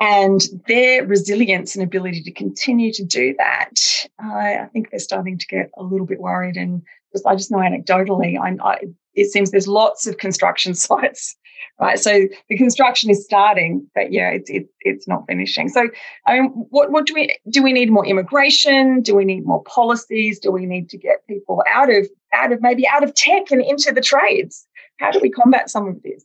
A: And their resilience and ability to continue to do that, uh, I think they're starting to get a little bit worried. And just, I just know anecdotally, I, I, it seems there's lots of construction sites, right? So the construction is starting, but yeah, it's it, it's not finishing. So I mean, what what do we do? We need more immigration? Do we need more policies? Do we need to get people out of out of maybe out of tech and into the trades? How do we combat some of this?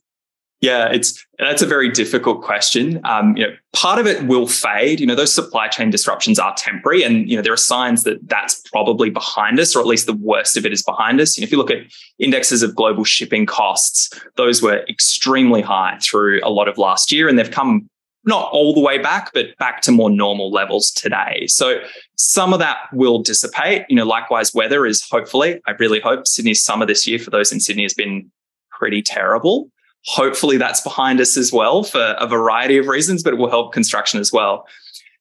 D: Yeah, it's that's a very difficult question. Um, you know, part of it will fade. You know, those supply chain disruptions are temporary, and you know there are signs that that's probably behind us, or at least the worst of it is behind us. You know, if you look at indexes of global shipping costs, those were extremely high through a lot of last year, and they've come not all the way back, but back to more normal levels today. So some of that will dissipate. You know, likewise, weather is hopefully, I really hope Sydney's summer this year for those in Sydney has been pretty terrible. Hopefully that's behind us as well for a variety of reasons, but it will help construction as well.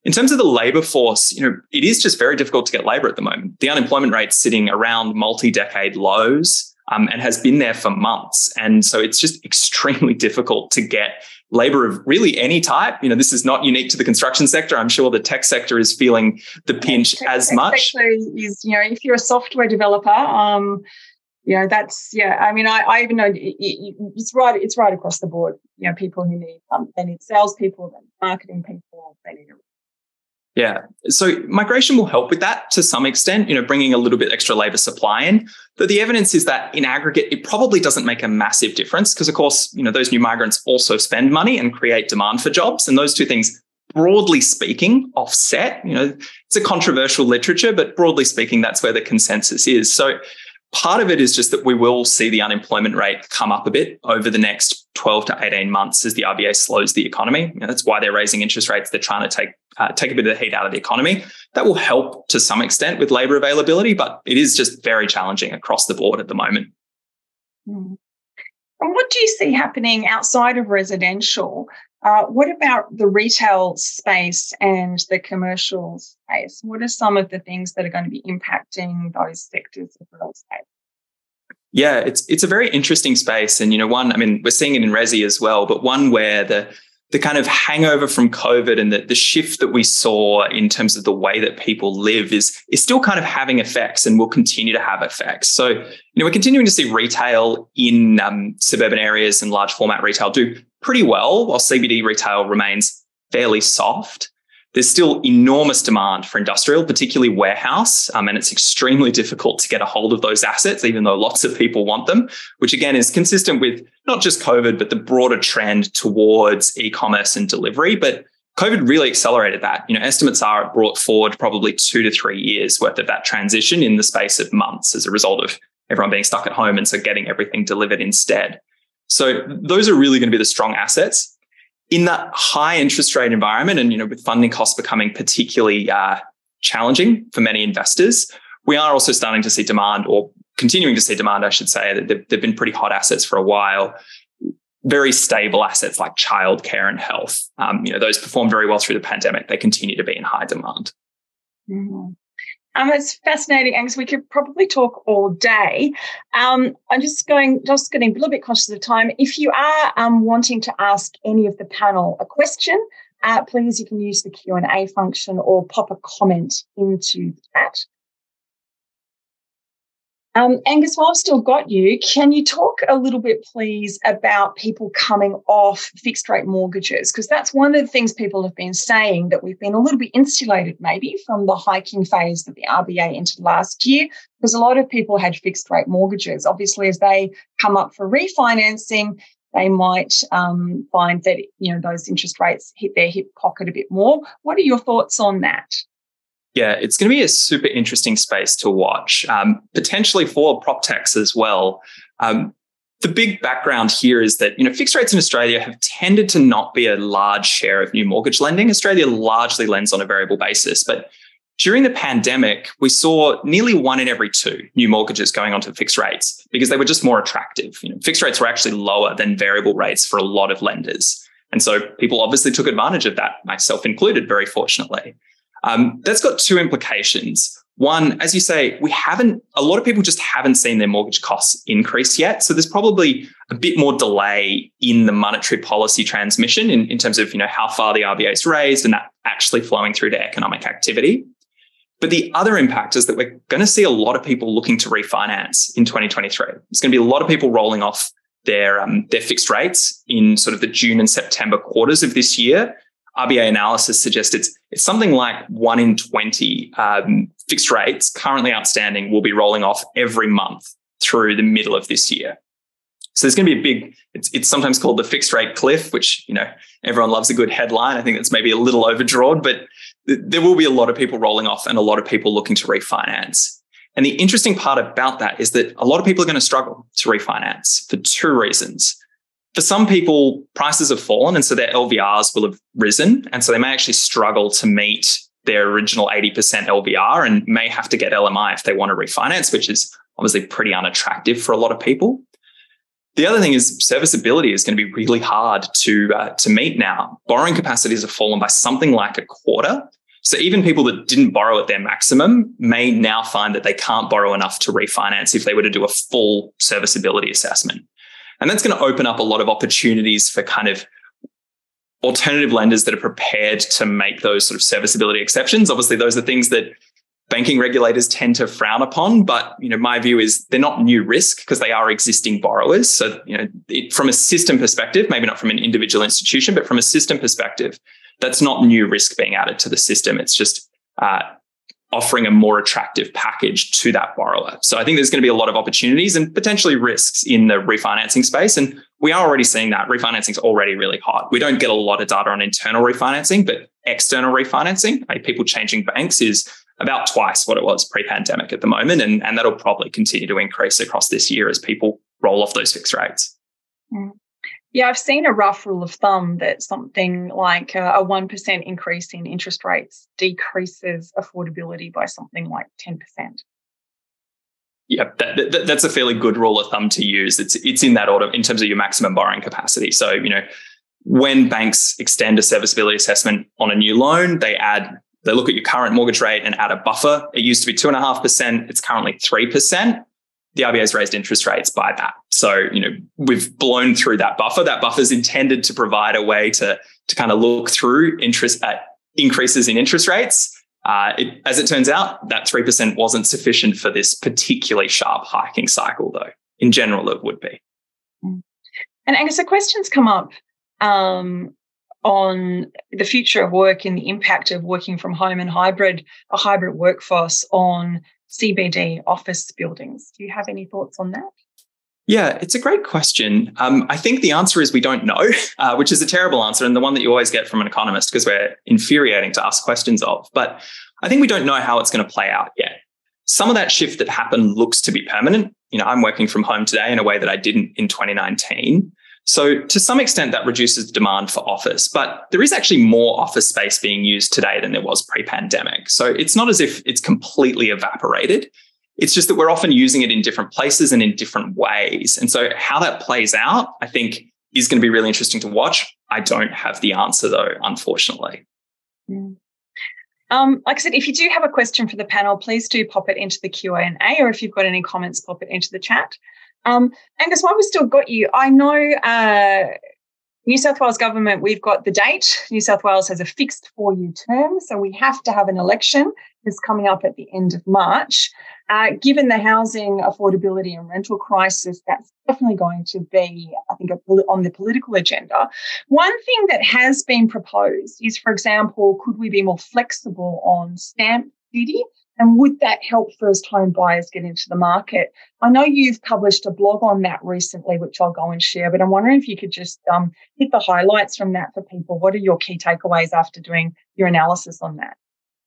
D: In terms of the labor force, you know, it is just very difficult to get labor at the moment. The unemployment rate's sitting around multi-decade lows um, and has been there for months. And so it's just extremely difficult to get labor of really any type. You know, this is not unique to the construction sector. I'm sure the tech sector is feeling the pinch yeah, as much.
A: Is, you know, if you're a software developer, um, know that's yeah i mean i, I even know it, it, it's right it's right across the board you know people who need um, they need salespeople they need marketing people they need
D: yeah. So migration will help with that to some extent, you know, bringing a little bit extra labor supply in. But the evidence is that in aggregate, it probably doesn't make a massive difference because, of course, you know, those new migrants also spend money and create demand for jobs. And those two things, broadly speaking, offset. You know, it's a controversial literature, but broadly speaking, that's where the consensus is. So Part of it is just that we will see the unemployment rate come up a bit over the next 12 to 18 months as the RBA slows the economy. You know, that's why they're raising interest rates. They're trying to take uh, take a bit of the heat out of the economy. That will help to some extent with labor availability, but it is just very challenging across the board at the moment.
A: Mm. And what do you see happening outside of residential uh, what about the retail space and the commercial space? What are some of the things that are going to be impacting those sectors of real estate?
D: Yeah, it's it's a very interesting space, and you know, one. I mean, we're seeing it in resi as well, but one where the the kind of hangover from COVID and the, the shift that we saw in terms of the way that people live is, is still kind of having effects and will continue to have effects. So, you know, we're continuing to see retail in um, suburban areas and large format retail do pretty well, while CBD retail remains fairly soft. There's still enormous demand for industrial, particularly warehouse, um, and it's extremely difficult to get a hold of those assets, even though lots of people want them, which again is consistent with not just COVID, but the broader trend towards e-commerce and delivery. But COVID really accelerated that. You know, estimates are it brought forward probably two to three years worth of that transition in the space of months as a result of everyone being stuck at home and so getting everything delivered instead. So those are really going to be the strong assets in that high interest rate environment. And, you know, with funding costs becoming particularly uh, challenging for many investors, we are also starting to see demand or continuing to see demand, I should say, that they've, they've been pretty hot assets for a while. Very stable assets like childcare and health. Um, you know, those performed very well through the pandemic. They continue to be in high demand.
A: Mm-hmm. Um, it's fascinating, Angus. We could probably talk all day. Um, I'm just going, just getting a little bit conscious of time. If you are um, wanting to ask any of the panel a question, uh, please you can use the Q and A function or pop a comment into the chat. Um, Angus, while I've still got you, can you talk a little bit, please, about people coming off fixed rate mortgages? Because that's one of the things people have been saying that we've been a little bit insulated, maybe, from the hiking phase that the RBA entered last year, because a lot of people had fixed rate mortgages. Obviously, as they come up for refinancing, they might um, find that you know those interest rates hit their hip pocket a bit more. What are your thoughts on that?
D: Yeah, it's going to be a super interesting space to watch, um, potentially for prop techs as well. Um, the big background here is that you know fixed rates in Australia have tended to not be a large share of new mortgage lending. Australia largely lends on a variable basis, but during the pandemic, we saw nearly one in every two new mortgages going onto fixed rates because they were just more attractive. You know, fixed rates were actually lower than variable rates for a lot of lenders. And so people obviously took advantage of that, myself included, very fortunately. Um, that's got two implications. One, as you say, we haven't, a lot of people just haven't seen their mortgage costs increase yet. So there's probably a bit more delay in the monetary policy transmission in, in terms of, you know, how far the RBA is raised and that actually flowing through to economic activity. But the other impact is that we're going to see a lot of people looking to refinance in 2023. There's going to be a lot of people rolling off their, um, their fixed rates in sort of the June and September quarters of this year RBA analysis suggests it's it's something like one in twenty um, fixed rates currently outstanding will be rolling off every month through the middle of this year. So there's going to be a big. It's it's sometimes called the fixed rate cliff, which you know everyone loves a good headline. I think that's maybe a little overdrawn, but th- there will be a lot of people rolling off and a lot of people looking to refinance. And the interesting part about that is that a lot of people are going to struggle to refinance for two reasons for some people, prices have fallen, and so their LVRs will have risen. And so they may actually struggle to meet their original 80% LVR and may have to get LMI if they want to refinance, which is obviously pretty unattractive for a lot of people. The other thing is serviceability is going to be really hard to, uh, to meet now. Borrowing capacities have fallen by something like a quarter. So even people that didn't borrow at their maximum may now find that they can't borrow enough to refinance if they were to do a full serviceability assessment. And that's going to open up a lot of opportunities for kind of alternative lenders that are prepared to make those sort of serviceability exceptions. Obviously, those are things that banking regulators tend to frown upon. But you know, my view is they're not new risk because they are existing borrowers. So you know, it, from a system perspective, maybe not from an individual institution, but from a system perspective, that's not new risk being added to the system. It's just uh, offering a more attractive package to that borrower. So I think there's going to be a lot of opportunities and potentially risks in the refinancing space. And we are already seeing that refinancing is already really hot. We don't get a lot of data on internal refinancing, but external refinancing, like people changing banks is about twice what it was pre-pandemic at the moment. And, and that'll probably continue to increase across this year as people roll off those fixed rates.
A: Mm. Yeah, I've seen a rough rule of thumb that something like uh, a 1% increase in interest rates decreases affordability by something like 10%.
D: Yeah, that, that, that's a fairly good rule of thumb to use. It's it's in that order in terms of your maximum borrowing capacity. So, you know, when banks extend a serviceability assessment on a new loan, they add they look at your current mortgage rate and add a buffer. It used to be two and a half percent. It's currently three percent the RBA has raised interest rates by that. So, you know, we've blown through that buffer. That buffer is intended to provide a way to, to kind of look through interest at increases in interest rates. Uh, it, as it turns out, that 3% wasn't sufficient for this particularly sharp hiking cycle, though. In general, it would be.
A: Mm. And Angus, the questions come up um, on the future of work and the impact of working from home and hybrid, a hybrid workforce on CBD office buildings. Do you have any thoughts on that?
D: Yeah, it's a great question. Um, I think the answer is we don't know, uh, which is a terrible answer and the one that you always get from an economist because we're infuriating to ask questions of. But I think we don't know how it's going to play out yet. Some of that shift that happened looks to be permanent. You know, I'm working from home today in a way that I didn't in 2019. So to some extent, that reduces demand for office, but there is actually more office space being used today than there was pre-pandemic. So it's not as if it's completely evaporated. It's just that we're often using it in different places and in different ways. And so how that plays out, I think, is going to be really interesting to watch. I don't have the answer though, unfortunately.
A: Mm. Um, like I said, if you do have a question for the panel, please do pop it into the Q and A, or if you've got any comments, pop it into the chat. Um, Angus, while we've still got you, I know uh, New South Wales government, we've got the date. New South Wales has a fixed four year term, so we have to have an election that's coming up at the end of March. Uh, given the housing affordability and rental crisis, that's definitely going to be, I think, on the political agenda. One thing that has been proposed is, for example, could we be more flexible on stamp duty? And would that help first home buyers get into the market? I know you've published a blog on that recently, which I'll go and share, but I'm wondering if you could just um, hit the highlights from that for people. What are your key takeaways after doing your analysis on that?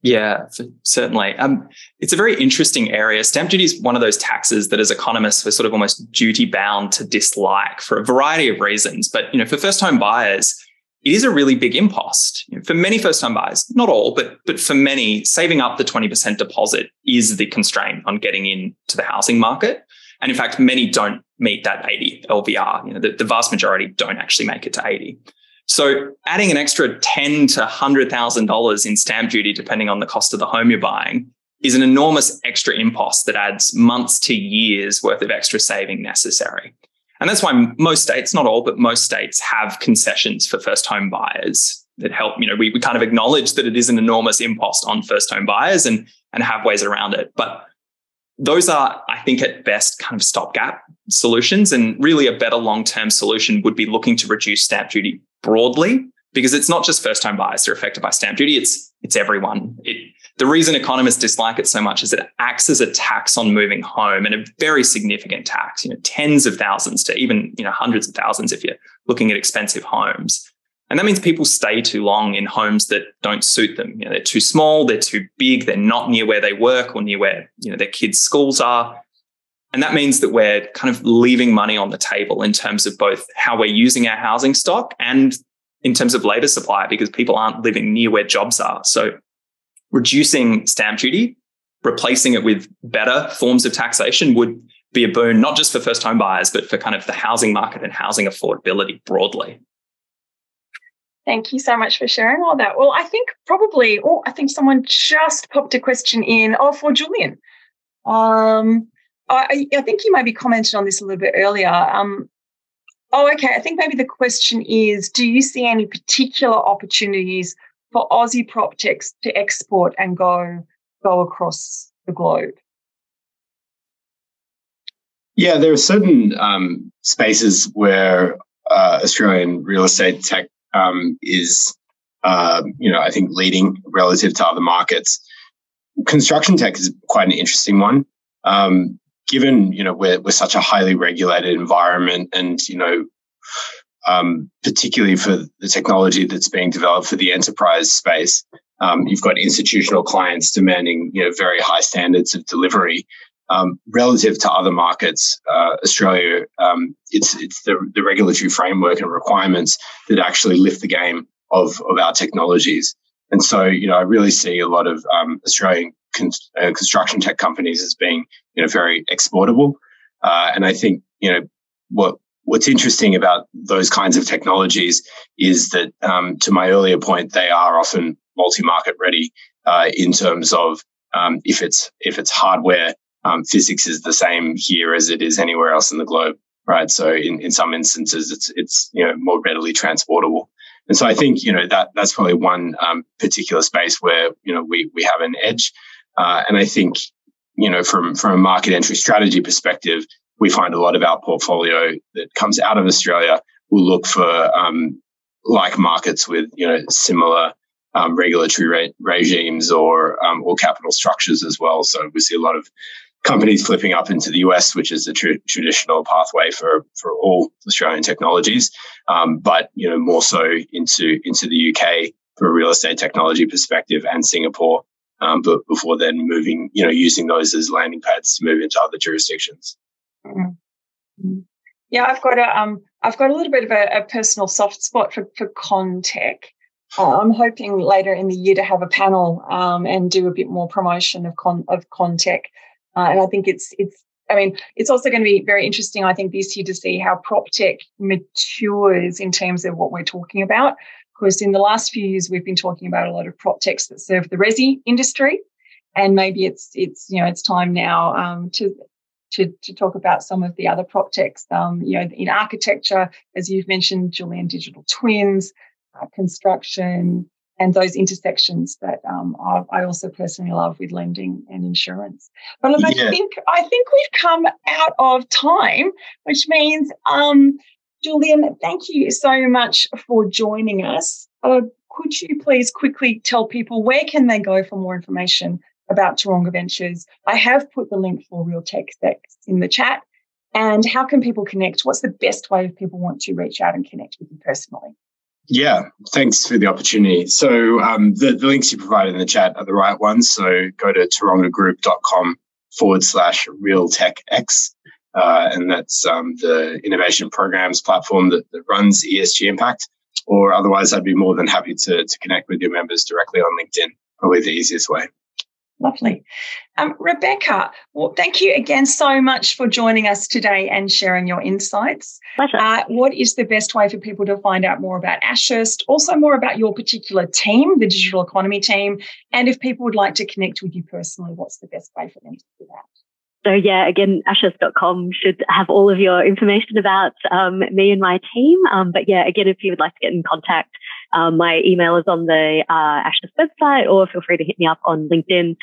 D: Yeah, certainly. Um, it's a very interesting area. Stamp duty is one of those taxes that, as economists, we're sort of almost duty bound to dislike for a variety of reasons. But you know, for first home buyers, it is a really big impost. For many first time buyers, not all, but but for many, saving up the 20% deposit is the constraint on getting into the housing market. And in fact, many don't meet that 80 LVR. You know, the, the vast majority don't actually make it to 80. So adding an extra ten to hundred thousand dollars in stamp duty, depending on the cost of the home you're buying, is an enormous extra impost that adds months to years worth of extra saving necessary. And that's why most states, not all, but most states have concessions for first home buyers that help. You know, we, we kind of acknowledge that it is an enormous impost on first home buyers and, and have ways around it. But those are, I think, at best kind of stopgap solutions. And really, a better long term solution would be looking to reduce stamp duty broadly because it's not just first home buyers that are affected by stamp duty, it's, it's everyone. It, the reason economists dislike it so much is it acts as a tax on moving home and a very significant tax, you know, tens of thousands to even, you know, hundreds of thousands if you're looking at expensive homes. And that means people stay too long in homes that don't suit them. You know, they're too small, they're too big, they're not near where they work or near where, you know, their kids' schools are. And that means that we're kind of leaving money on the table in terms of both how we're using our housing stock and in terms of labor supply because people aren't living near where jobs are. So reducing stamp duty, replacing it with better forms of taxation would be a boon, not just for first home buyers, but for kind of the housing market and housing affordability broadly.
A: Thank you so much for sharing all that. Well, I think probably, oh, I think someone just popped a question in. Oh, for Julian. Um, I, I think you maybe commented on this a little bit earlier. Um, oh, okay. I think maybe the question is Do you see any particular opportunities for Aussie prop techs to export and go go across the globe?
B: Yeah, there are certain um, spaces where uh, Australian real estate tech um, is, uh, you know, I think leading relative to other markets. Construction tech is quite an interesting one. Um, given you know we're we're such a highly regulated environment, and you know um, particularly for the technology that's being developed for the enterprise space. Um, you've got institutional clients demanding you know very high standards of delivery. Um, relative to other markets, uh, Australia, um, it's it's the, the regulatory framework and requirements that actually lift the game of of our technologies. And so, you know, I really see a lot of um, Australian con- uh, construction tech companies as being, you know, very exportable. Uh, and I think, you know, what what's interesting about those kinds of technologies is that, um, to my earlier point, they are often multi-market ready uh, in terms of um, if it's if it's hardware, um, physics is the same here as it is anywhere else in the globe, right? So in, in some instances, it's it's you know more readily transportable. And so I think you know that that's probably one um, particular space where you know we we have an edge. Uh, and I think you know from from a market entry strategy perspective, we find a lot of our portfolio that comes out of Australia will look for um, like markets with you know similar um, regulatory re- regimes or um, or capital structures as well. So we see a lot of companies flipping up into the US, which is the tr- traditional pathway for for all Australian technologies, um, but you know more so into into the UK from a real estate technology perspective and Singapore. Um, but before then, moving, you know, using those as landing pads to move into other jurisdictions.
A: Mm-hmm. Yeah, I've got a um, I've got a little bit of a, a personal soft spot for for Contech. Uh, I'm hoping later in the year to have a panel um, and do a bit more promotion of con of Contech, uh, and I think it's it's. I mean, it's also going to be very interesting. I think this year to see how prop tech matures in terms of what we're talking about. Because in the last few years, we've been talking about a lot of prop techs that serve the resi industry, and maybe it's it's you know it's time now um, to to, to talk about some of the other prop techs. Um, you know, in architecture, as you've mentioned, Julian, digital twins, uh, construction, and those intersections that um, I, also personally love with lending and insurance. But look, yeah. I think I think we've come out of time, which means, um, Julian, thank you so much for joining us. Uh, could you please quickly tell people where can they go for more information about Taronga Ventures? I have put the link for Real Tech X in the chat. And how can people connect? What's the best way if people want to reach out and connect with you personally?
B: Yeah, thanks for the opportunity. So um, the, the links you provided in the chat are the right ones. So go to tarongagroup.com forward slash Real realtechx. Uh, and that's um, the innovation programs platform that, that runs ESG Impact. Or otherwise, I'd be more than happy to, to connect with your members directly on LinkedIn. Probably the easiest way.
A: Lovely. Um, Rebecca, well, thank you again so much for joining us today and sharing your insights.
C: Pleasure. Uh,
A: what is the best way for people to find out more about Ashurst, also more about your particular team, the digital economy team, and if people would like to connect with you personally, what's the best way for them to do that?
C: So yeah, again, ashurst.com should have all of your information about um, me and my team. Um, but yeah, again, if you would like to get in contact, um, my email is on the uh, Ashurst website, or feel free to hit me up on LinkedIn.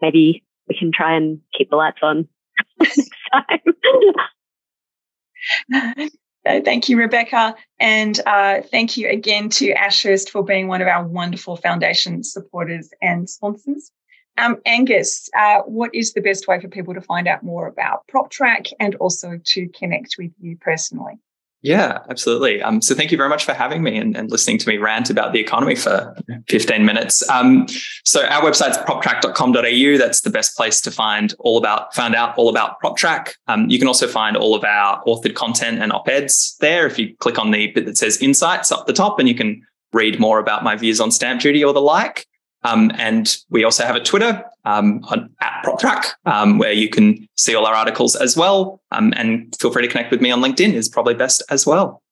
C: Maybe we can try and keep the lights on next
A: time. thank you, Rebecca. And uh, thank you again to Ashurst for being one of our wonderful foundation supporters and sponsors. Um, Angus, uh, what is the best way for people to find out more about PropTrack and also to connect with you personally?
D: Yeah, absolutely. Um, so thank you very much for having me and, and, listening to me rant about the economy for 15 minutes. Um, so our website's proptrack.com.au. That's the best place to find all about, find out all about PropTrack. Um, you can also find all of our authored content and op-eds there. If you click on the bit that says insights up the top and you can read more about my views on stamp duty or the like. Um, and we also have a Twitter um, on, at PropTrack um, where you can see all our articles as well. Um, and feel free to connect with me on LinkedIn is probably best as well.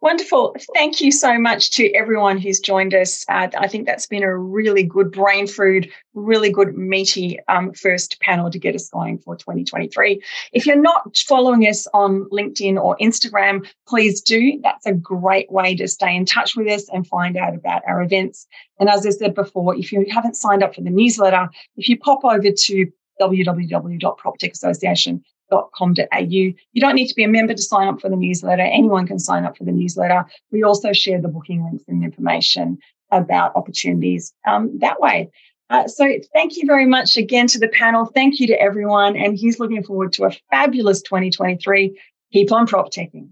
A: Wonderful. Thank you so much to everyone who's joined us. Uh, I think that's been a really good brain food, really good meaty um, first panel to get us going for 2023. If you're not following us on LinkedIn or Instagram, please do. That's a great way to stay in touch with us and find out about our events. And as I said before, if you haven't signed up for the newsletter, if you pop over to www.proptechassociation com.au. You don't need to be a member to sign up for the newsletter. Anyone can sign up for the newsletter. We also share the booking links and information about opportunities um, that way. Uh, so thank you very much again to the panel. Thank you to everyone. And he's looking forward to a fabulous 2023. Keep on prop teching.